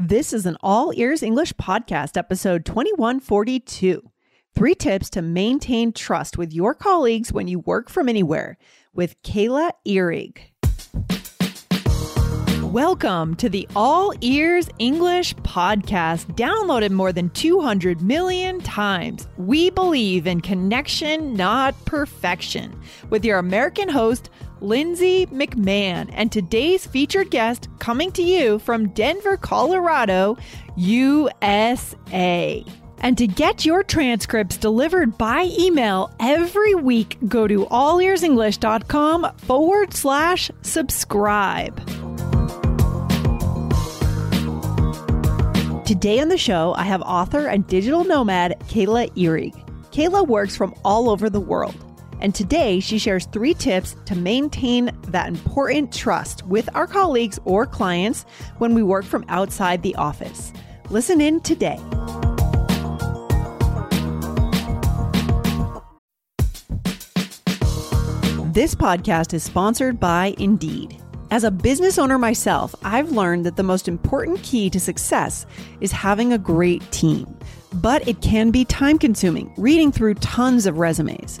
This is an All Ears English podcast, episode 2142. Three tips to maintain trust with your colleagues when you work from anywhere with Kayla Ihrig. Welcome to the All Ears English podcast, downloaded more than 200 million times. We believe in connection, not perfection, with your American host, Lindsay McMahon, and today's featured guest coming to you from Denver, Colorado, USA. And to get your transcripts delivered by email every week, go to allearsenglish.com forward slash subscribe. Today on the show, I have author and digital nomad Kayla Ihrig. Kayla works from all over the world, and today she shares three tips to maintain that important trust with our colleagues or clients when we work from outside the office. Listen in today. This podcast is sponsored by Indeed. As a business owner myself, I've learned that the most important key to success is having a great team. But it can be time consuming, reading through tons of resumes.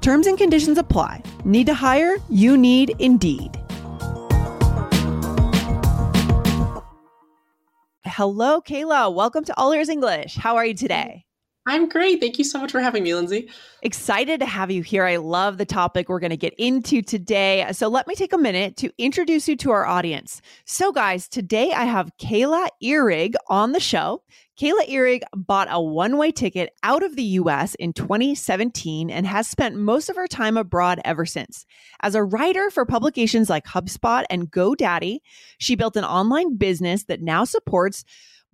Terms and conditions apply. Need to hire? You need Indeed. Hello, Kayla. Welcome to All Ears English. How are you today? I'm great. Thank you so much for having me, Lindsay. Excited to have you here. I love the topic we're going to get into today. So, let me take a minute to introduce you to our audience. So, guys, today I have Kayla Ihrig on the show. Kayla Ihrig bought a one way ticket out of the US in 2017 and has spent most of her time abroad ever since. As a writer for publications like HubSpot and GoDaddy, she built an online business that now supports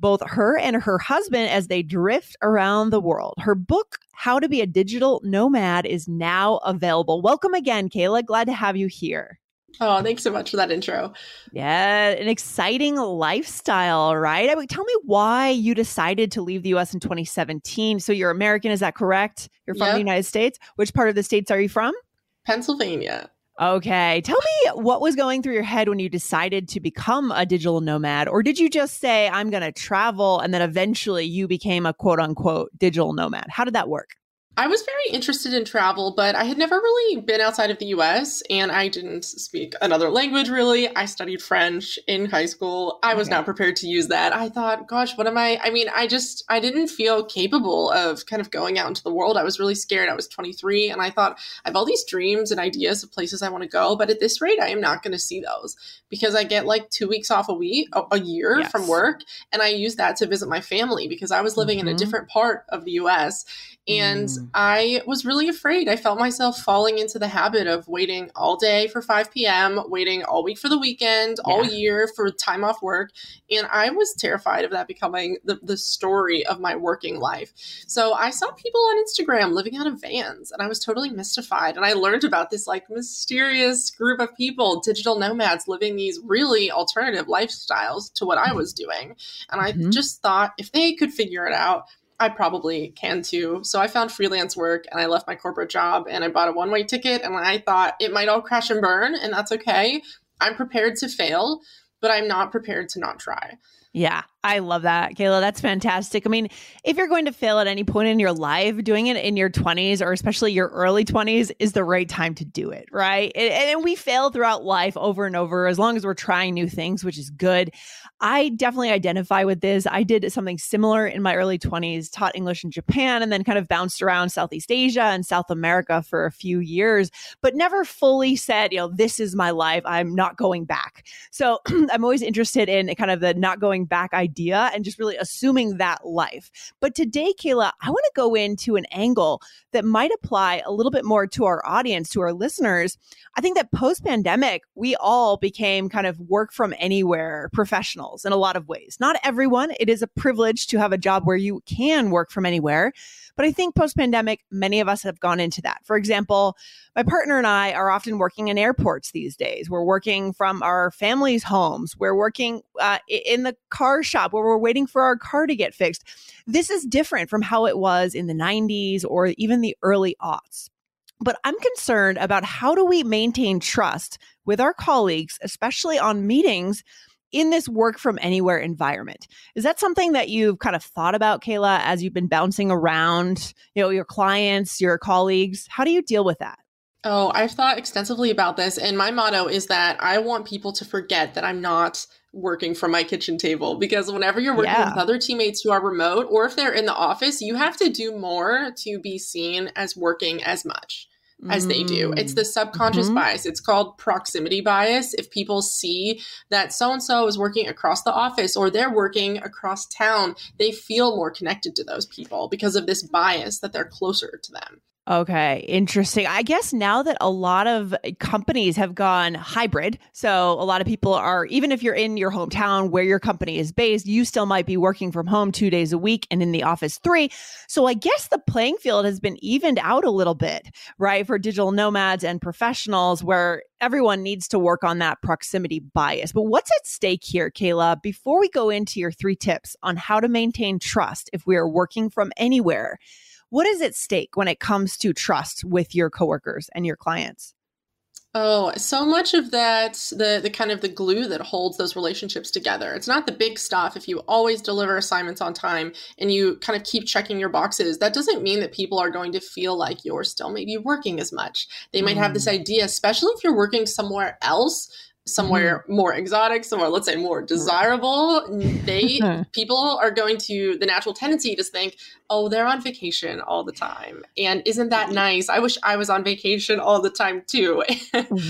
both her and her husband as they drift around the world. Her book, How to Be a Digital Nomad, is now available. Welcome again, Kayla. Glad to have you here. Oh, thanks so much for that intro. Yeah, an exciting lifestyle, right? I mean, tell me why you decided to leave the US in 2017. So you're American, is that correct? You're from yep. the United States. Which part of the states are you from? Pennsylvania. Okay. Tell me what was going through your head when you decided to become a digital nomad, or did you just say, I'm going to travel, and then eventually you became a quote unquote digital nomad? How did that work? I was very interested in travel, but I had never really been outside of the US and I didn't speak another language really. I studied French in high school. I was okay. not prepared to use that. I thought, gosh, what am I? I mean, I just, I didn't feel capable of kind of going out into the world. I was really scared. I was 23 and I thought, I have all these dreams and ideas of places I want to go, but at this rate, I am not going to see those because I get like two weeks off a week, a, a year yes. from work. And I use that to visit my family because I was living mm-hmm. in a mm-hmm. different part of the US and mm. I was really afraid. I felt myself falling into the habit of waiting all day for 5 p.m., waiting all week for the weekend, yeah. all year for time off work. And I was terrified of that becoming the, the story of my working life. So I saw people on Instagram living out of vans, and I was totally mystified. And I learned about this like mysterious group of people, digital nomads, living these really alternative lifestyles to what I was doing. And I mm-hmm. just thought if they could figure it out, I probably can too. So I found freelance work and I left my corporate job and I bought a one way ticket and I thought it might all crash and burn and that's okay. I'm prepared to fail, but I'm not prepared to not try. Yeah, I love that, Kayla. That's fantastic. I mean, if you're going to fail at any point in your life, doing it in your 20s or especially your early 20s is the right time to do it, right? And, and we fail throughout life over and over as long as we're trying new things, which is good. I definitely identify with this. I did something similar in my early 20s, taught English in Japan, and then kind of bounced around Southeast Asia and South America for a few years, but never fully said, you know, this is my life. I'm not going back. So I'm always interested in kind of the not going back idea idea and just really assuming that life. But today, Kayla, I want to go into an angle that might apply a little bit more to our audience, to our listeners. I think that post pandemic, we all became kind of work from anywhere professionals in a lot of ways. Not everyone, it is a privilege to have a job where you can work from anywhere. But I think post pandemic, many of us have gone into that. For example, my partner and I are often working in airports these days. We're working from our family's homes. We're working uh, in the car shop where we're waiting for our car to get fixed. This is different from how it was in the 90s or even the early aughts. But I'm concerned about how do we maintain trust with our colleagues, especially on meetings in this work from anywhere environment. Is that something that you've kind of thought about, Kayla, as you've been bouncing around, you know, your clients, your colleagues? How do you deal with that? Oh, I've thought extensively about this. And my motto is that I want people to forget that I'm not working from my kitchen table because whenever you're working yeah. with other teammates who are remote or if they're in the office, you have to do more to be seen as working as much as they do. It's the mm. subconscious mm-hmm. bias. It's called proximity bias. If people see that so and so is working across the office or they're working across town, they feel more connected to those people because of this bias that they're closer to them. Okay, interesting. I guess now that a lot of companies have gone hybrid, so a lot of people are, even if you're in your hometown where your company is based, you still might be working from home two days a week and in the office three. So I guess the playing field has been evened out a little bit, right, for digital nomads and professionals where everyone needs to work on that proximity bias. But what's at stake here, Kayla, before we go into your three tips on how to maintain trust if we are working from anywhere? What is at stake when it comes to trust with your coworkers and your clients? Oh, so much of that, the the kind of the glue that holds those relationships together. It's not the big stuff. If you always deliver assignments on time and you kind of keep checking your boxes, that doesn't mean that people are going to feel like you're still maybe working as much. They might mm. have this mm. idea, especially if you're working somewhere else somewhere mm-hmm. more exotic, somewhere let's say more desirable, they people are going to the natural tendency to think, oh, they're on vacation all the time. And isn't that nice? I wish I was on vacation all the time too.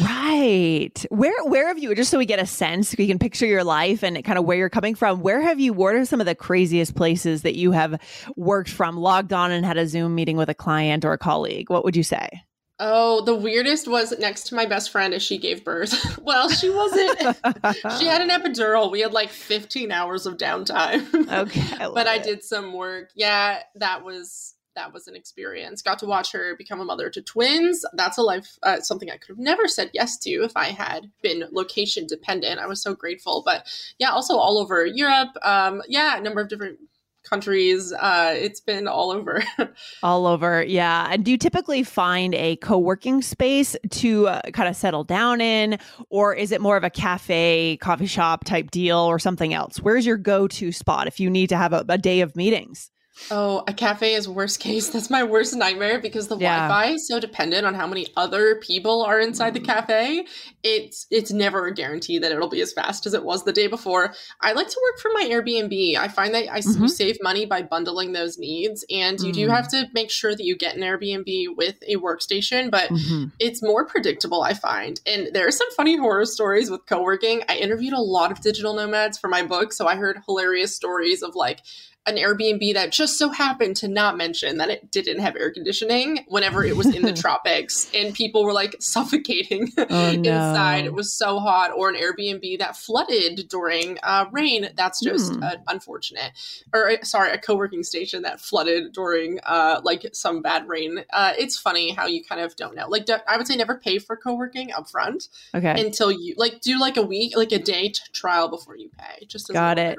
right. Where where have you just so we get a sense, we can picture your life and kind of where you're coming from. Where have you what are some of the craziest places that you have worked from, logged on and had a Zoom meeting with a client or a colleague? What would you say? Oh, the weirdest was next to my best friend as she gave birth. well, she wasn't. she had an epidural. We had like 15 hours of downtime. Okay, I but I did some work. Yeah, that was that was an experience. Got to watch her become a mother to twins. That's a life, uh, something I could have never said yes to if I had been location dependent. I was so grateful. But yeah, also all over Europe. Um, yeah, a number of different countries. Uh, it's been all over. all over, yeah. And do you typically find a co working space to uh, kind of settle down in, or is it more of a cafe, coffee shop type deal, or something else? Where's your go to spot if you need to have a, a day of meetings? Oh, a cafe is worst case. That's my worst nightmare because the yeah. Wi-Fi is so dependent on how many other people are inside the cafe. It's it's never a guarantee that it'll be as fast as it was the day before. I like to work from my Airbnb. I find that I mm-hmm. save money by bundling those needs, and you mm. do have to make sure that you get an Airbnb with a workstation, but mm-hmm. it's more predictable. I find, and there are some funny horror stories with co-working. I interviewed a lot of digital nomads for my book, so I heard hilarious stories of like an Airbnb that just so happened to not mention that it didn't have air conditioning whenever it was in the tropics and people were like suffocating oh, inside. No. It was so hot. Or an Airbnb that flooded during uh, rain. That's just mm. uh, unfortunate. Or uh, sorry, a co working station that flooded during uh, like some bad rain. Uh, it's funny how you kind of don't know. Like, I would say never pay for co working upfront. Okay. Until you like do like a week, like a day trial before you pay. Just got it.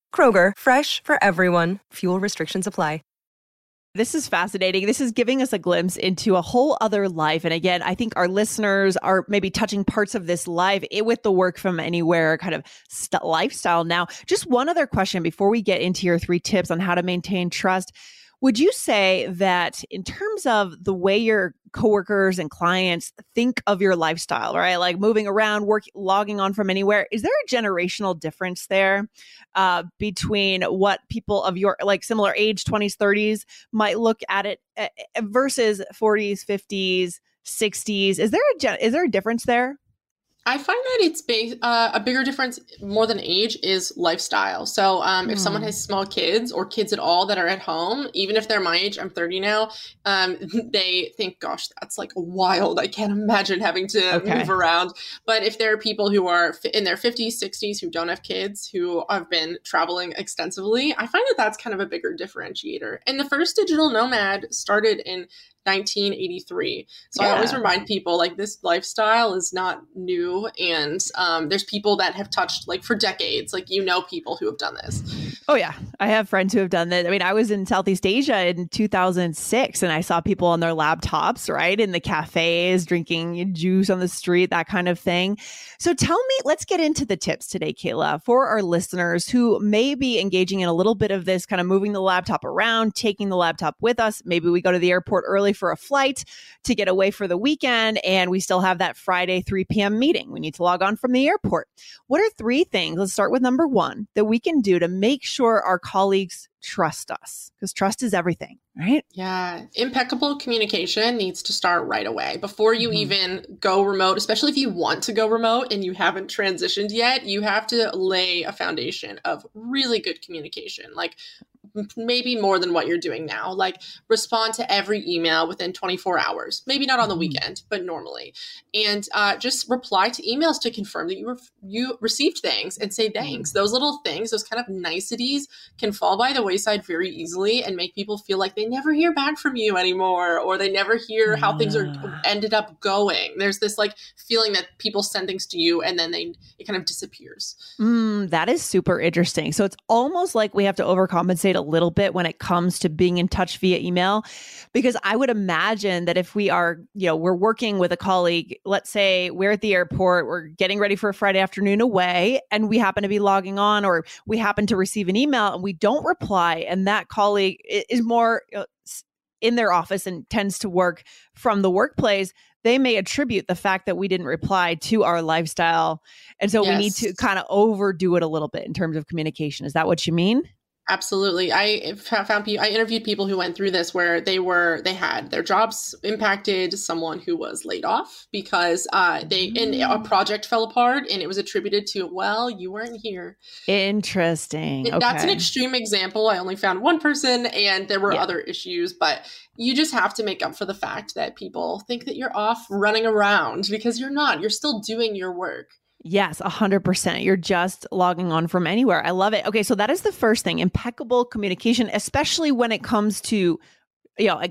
Kroger, fresh for everyone. Fuel restrictions apply. This is fascinating. This is giving us a glimpse into a whole other life. And again, I think our listeners are maybe touching parts of this life with the work from anywhere kind of st- lifestyle. Now, just one other question before we get into your three tips on how to maintain trust. Would you say that in terms of the way your coworkers and clients think of your lifestyle, right? Like moving around, work, logging on from anywhere, is there a generational difference there uh, between what people of your like similar age, 20s, 30s, might look at it uh, versus 40s, 50s, 60s? Is there a is there a difference there? I find that it's uh, a bigger difference more than age is lifestyle. So, um, mm. if someone hmm. has small kids or kids at all that are at home, even if they're my age, I'm 30 now, um, they think, gosh, that's like wild. I can't imagine having to okay. move around. But if there are people who are in their 50s, 60s who don't have kids, who have been traveling extensively, I find that that's kind of a bigger differentiator. And the first digital nomad started in 1983. So yeah. I always remind people like this lifestyle is not new, and um, there's people that have touched like for decades. Like you know people who have done this. Oh yeah, I have friends who have done that. I mean, I was in Southeast Asia in 2006, and I saw people on their laptops, right, in the cafes, drinking juice on the street, that kind of thing. So tell me, let's get into the tips today, Kayla, for our listeners who may be engaging in a little bit of this kind of moving the laptop around, taking the laptop with us. Maybe we go to the airport early early for a flight to get away for the weekend. And we still have that Friday 3 p.m. meeting. We need to log on from the airport. What are three things? Let's start with number one that we can do to make sure our colleagues trust us because trust is everything, right? Yeah. Impeccable communication needs to start right away before you mm-hmm. even go remote, especially if you want to go remote and you haven't transitioned yet. You have to lay a foundation of really good communication. Like, maybe more than what you're doing now. Like respond to every email within 24 hours, maybe not on the mm-hmm. weekend, but normally, and uh, just reply to emails to confirm that you were you received things and say thanks. Mm-hmm. Those little things, those kind of niceties, can fall by the wayside very easily and make people feel like they never hear back from you anymore, or they never hear how yeah. things are ended up going. There's this like feeling that people send things to you and then they it kind of disappears. Mm, that is super interesting. So it's almost like we have to overcompensate a little bit when it comes to being in touch via email because I would imagine that if we are, you know, we're working with a colleague, let's say we're at the airport, we're getting ready for a Friday afternoon away and we happen to be logging on or we happen to receive an email and we don't reply and that colleague is more uh, in their office and tends to work from the workplace they may attribute the fact that we didn't reply to our lifestyle. And so yes. we need to kind of overdo it a little bit in terms of communication. Is that what you mean? Absolutely. I found people, I interviewed people who went through this where they were, they had their jobs impacted, someone who was laid off because uh, they, in a mm. project fell apart and it was attributed to, well, you weren't here. Interesting. Okay. That's an extreme example. I only found one person and there were yeah. other issues, but you just have to make up for the fact that people think that you're off running around because you're not. You're still doing your work. Yes, 100%. You're just logging on from anywhere. I love it. Okay, so that is the first thing impeccable communication, especially when it comes to you know,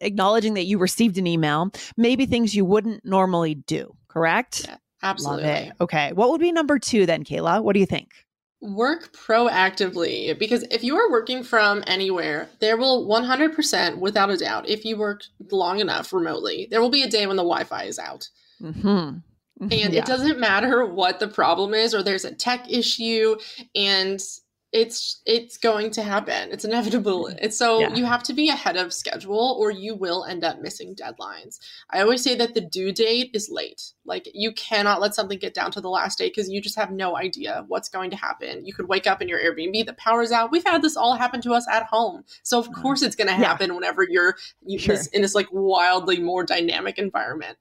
acknowledging that you received an email, maybe things you wouldn't normally do, correct? Yeah, absolutely. Okay. What would be number two then, Kayla? What do you think? Work proactively because if you are working from anywhere, there will 100%, without a doubt, if you work long enough remotely, there will be a day when the Wi Fi is out. Mm-hmm. And yeah. it doesn't matter what the problem is or there's a tech issue and it's it's going to happen. It's inevitable. Mm-hmm. It's so yeah. you have to be ahead of schedule or you will end up missing deadlines. I always say that the due date is late. Like you cannot let something get down to the last day because you just have no idea what's going to happen. You could wake up in your Airbnb, the power's out. We've had this all happen to us at home. So of mm-hmm. course it's going to happen yeah. whenever you're you, sure. in this like wildly more dynamic environment.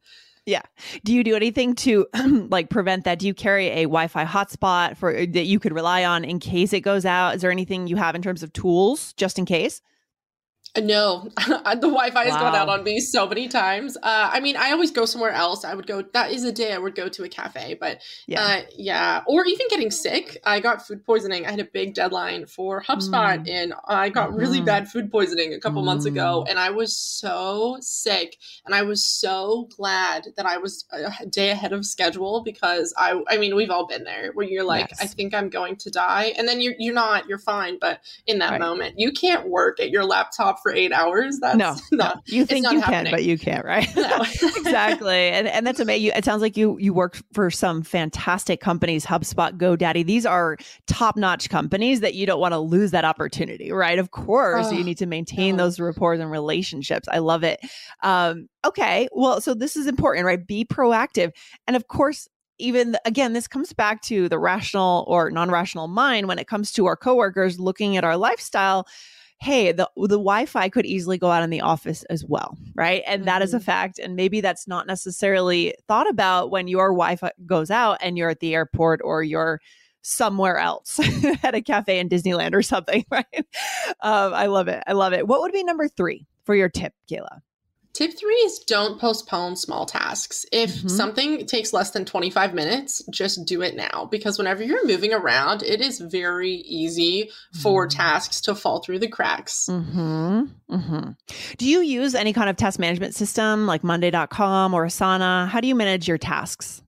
Yeah. Do you do anything to like prevent that? Do you carry a Wi-Fi hotspot for uh, that you could rely on in case it goes out? Is there anything you have in terms of tools just in case? No, the Wi-Fi has wow. gone out on me so many times. Uh, I mean, I always go somewhere else. I would go. That is a day I would go to a cafe, but yeah, uh, yeah. Or even getting sick. I got food poisoning. I had a big deadline for HubSpot, mm. and I got mm-hmm. really bad food poisoning a couple mm. months ago, mm. and I was so sick, and I was so glad that I was a day ahead of schedule because I. I mean, we've all been there where you're like, yes. I think I'm going to die, and then you're you're not. You're fine, but in that right. moment, you can't work at your laptop for eight hours. That's no, not, no. you think you happening. can, but you can't, right? No. exactly. And and that's amazing. It sounds like you you work for some fantastic companies, HubSpot, GoDaddy. These are top notch companies that you don't want to lose that opportunity, right? Of course, oh, you need to maintain no. those rapport and relationships. I love it. Um, okay, well, so this is important, right? Be proactive, and of course, even again this comes back to the rational or non-rational mind when it comes to our coworkers looking at our lifestyle hey, the the Wi-Fi could easily go out in the office as well, right? And mm-hmm. that is a mm-hmm. fact. And maybe that's not necessarily thought about when your Wi-Fi goes out and you're at the airport or you're somewhere else at a cafe in Disneyland or something, right? Um, I love it. I love it. What would be number three for your tip, Kayla? Tip three is don't postpone small tasks. If mm-hmm. something takes less than 25 minutes, just do it now because whenever you're moving around, it is very easy for mm-hmm. tasks to fall through the cracks. Mm-hmm. mm-hmm. Do you use any kind of task management system like Monday.com or Asana? How do you manage your tasks?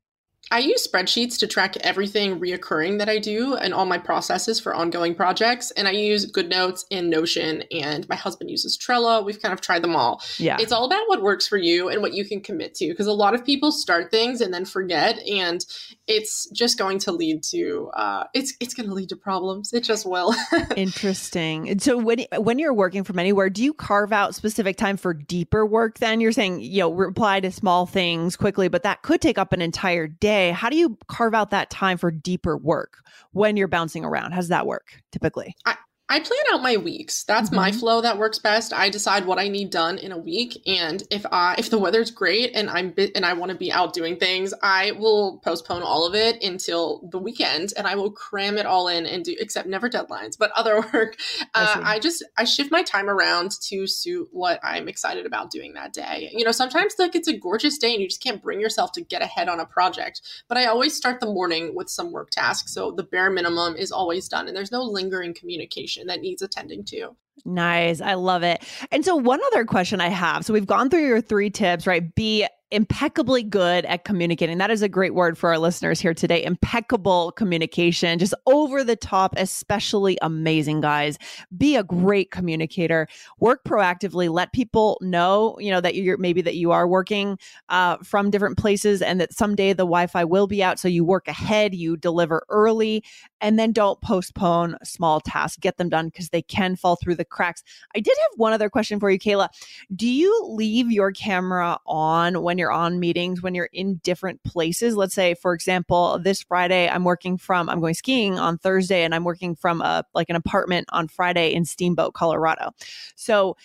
I use spreadsheets to track everything reoccurring that I do and all my processes for ongoing projects. And I use GoodNotes and Notion, and my husband uses Trello. We've kind of tried them all. Yeah. It's all about what works for you and what you can commit to because a lot of people start things and then forget. And it's just going to lead to uh, it's it's going to lead to problems. It just will. Interesting. So when when you're working from anywhere, do you carve out specific time for deeper work? Then you're saying you know reply to small things quickly, but that could take up an entire day. How do you carve out that time for deeper work when you're bouncing around? How does that work typically? I, I plan out my weeks. That's mm-hmm. my flow that works best. I decide what I need done in a week, and if I if the weather's great and I'm bi- and I want to be out doing things, I will postpone all of it until the weekend, and I will cram it all in and do except never deadlines, but other work. Uh, I, I just I shift my time around to suit what I'm excited about doing that day. You know, sometimes like it's a gorgeous day and you just can't bring yourself to get ahead on a project, but I always start the morning with some work tasks, so the bare minimum is always done, and there's no lingering communication that needs attending to. Nice. I love it. And so, one other question I have so, we've gone through your three tips, right? Be impeccably good at communicating. That is a great word for our listeners here today. Impeccable communication, just over the top, especially amazing, guys. Be a great communicator. Work proactively. Let people know, you know, that you're maybe that you are working uh, from different places and that someday the Wi Fi will be out. So you work ahead, you deliver early, and then don't postpone small tasks. Get them done because they can fall through the cracks. I did have one other question for you, Kayla. Do you leave your camera on when you're on meetings, when you're in different places. Let's say, for example, this Friday, I'm working from, I'm going skiing on Thursday and I'm working from a, like an apartment on Friday in Steamboat, Colorado. So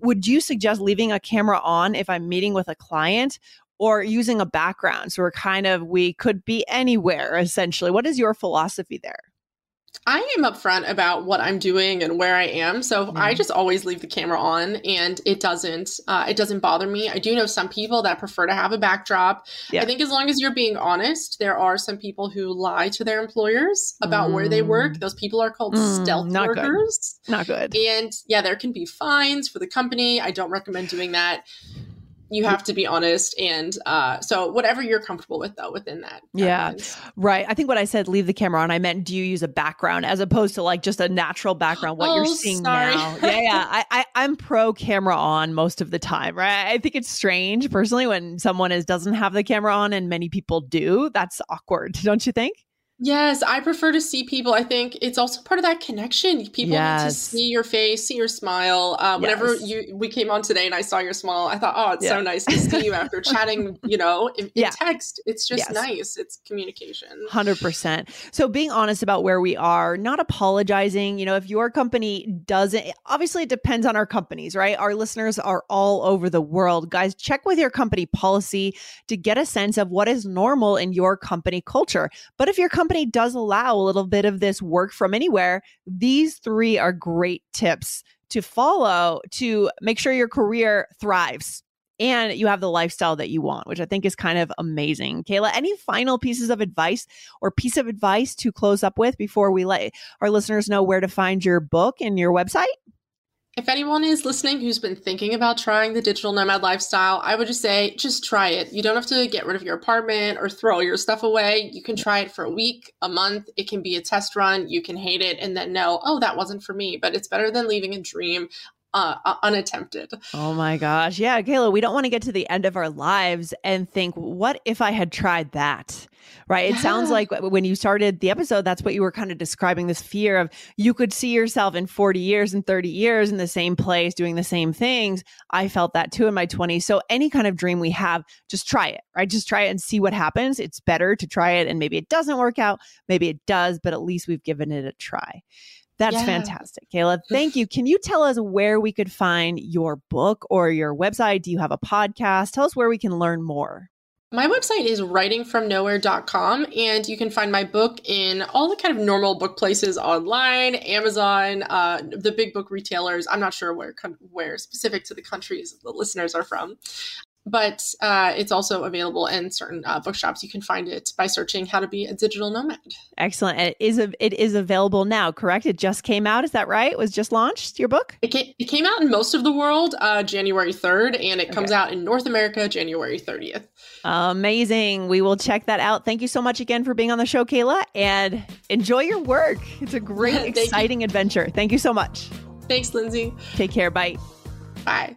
would you suggest leaving a camera on if I'm meeting with a client or using a background? So we're kind of, we could be anywhere essentially. What is your philosophy there? I am upfront about what I'm doing and where I am, so mm-hmm. I just always leave the camera on, and it doesn't uh, it doesn't bother me. I do know some people that prefer to have a backdrop. Yeah. I think as long as you're being honest, there are some people who lie to their employers about mm. where they work. Mm. Those people are called mm, stealth not workers. Good. Not good. And yeah, there can be fines for the company. I don't recommend doing that you have to be honest and uh, so whatever you're comfortable with though within that yeah. right. I think what i said leave the camera on. I meant do you use a background as opposed to like just a natural background what oh, you're seeing sorry. now? Yeah yeah. I, I i'm pro camera on most of the time right? I think it's strange personally when someone is doesn't have the camera on and many people do. That's awkward don't you think Yes, I prefer to see people. I think it's also part of that connection. People yes. need to see your face, see your smile. Uh, whenever yes. you we came on today and I saw your smile, I thought, oh, it's yeah. so nice to see you after chatting. You know, in, in text. It's just yes. nice. It's communication. Hundred percent. So being honest about where we are, not apologizing. You know, if your company doesn't, obviously it depends on our companies, right? Our listeners are all over the world, guys. Check with your company policy to get a sense of what is normal in your company culture. But if your company company does allow a little bit of this work from anywhere, these three are great tips to follow to make sure your career thrives and you have the lifestyle that you want, which I think is kind of amazing. Kayla, any final pieces of advice or piece of advice to close up with before we let our listeners know where to find your book and your website? If anyone is listening who's been thinking about trying the digital nomad lifestyle, I would just say just try it. You don't have to get rid of your apartment or throw your stuff away. You can try it for a week, a month. It can be a test run. You can hate it and then know, oh, that wasn't for me. But it's better than leaving a dream uh, unattempted. Oh my gosh. Yeah, Kayla, we don't want to get to the end of our lives and think, what if I had tried that? Right. It yeah. sounds like when you started the episode, that's what you were kind of describing this fear of you could see yourself in 40 years and 30 years in the same place doing the same things. I felt that too in my 20s. So, any kind of dream we have, just try it, right? Just try it and see what happens. It's better to try it and maybe it doesn't work out. Maybe it does, but at least we've given it a try. That's yeah. fantastic. Kayla, thank you. Can you tell us where we could find your book or your website? Do you have a podcast? Tell us where we can learn more. My website is writingfromnowhere.com, and you can find my book in all the kind of normal book places online, Amazon, uh, the big book retailers. I'm not sure where where specific to the countries the listeners are from but uh, it's also available in certain uh, bookshops. You can find it by searching "How to Be a Digital Nomad." Excellent. It is a, it is available now. Correct? It just came out. Is that right? It was just launched. Your book? It came, it came out in most of the world uh, January third, and it okay. comes out in North America January thirtieth. Amazing. We will check that out. Thank you so much again for being on the show, Kayla, and enjoy your work. It's a great, exciting you. adventure. Thank you so much. Thanks, Lindsay. Take care. Bye. Bye.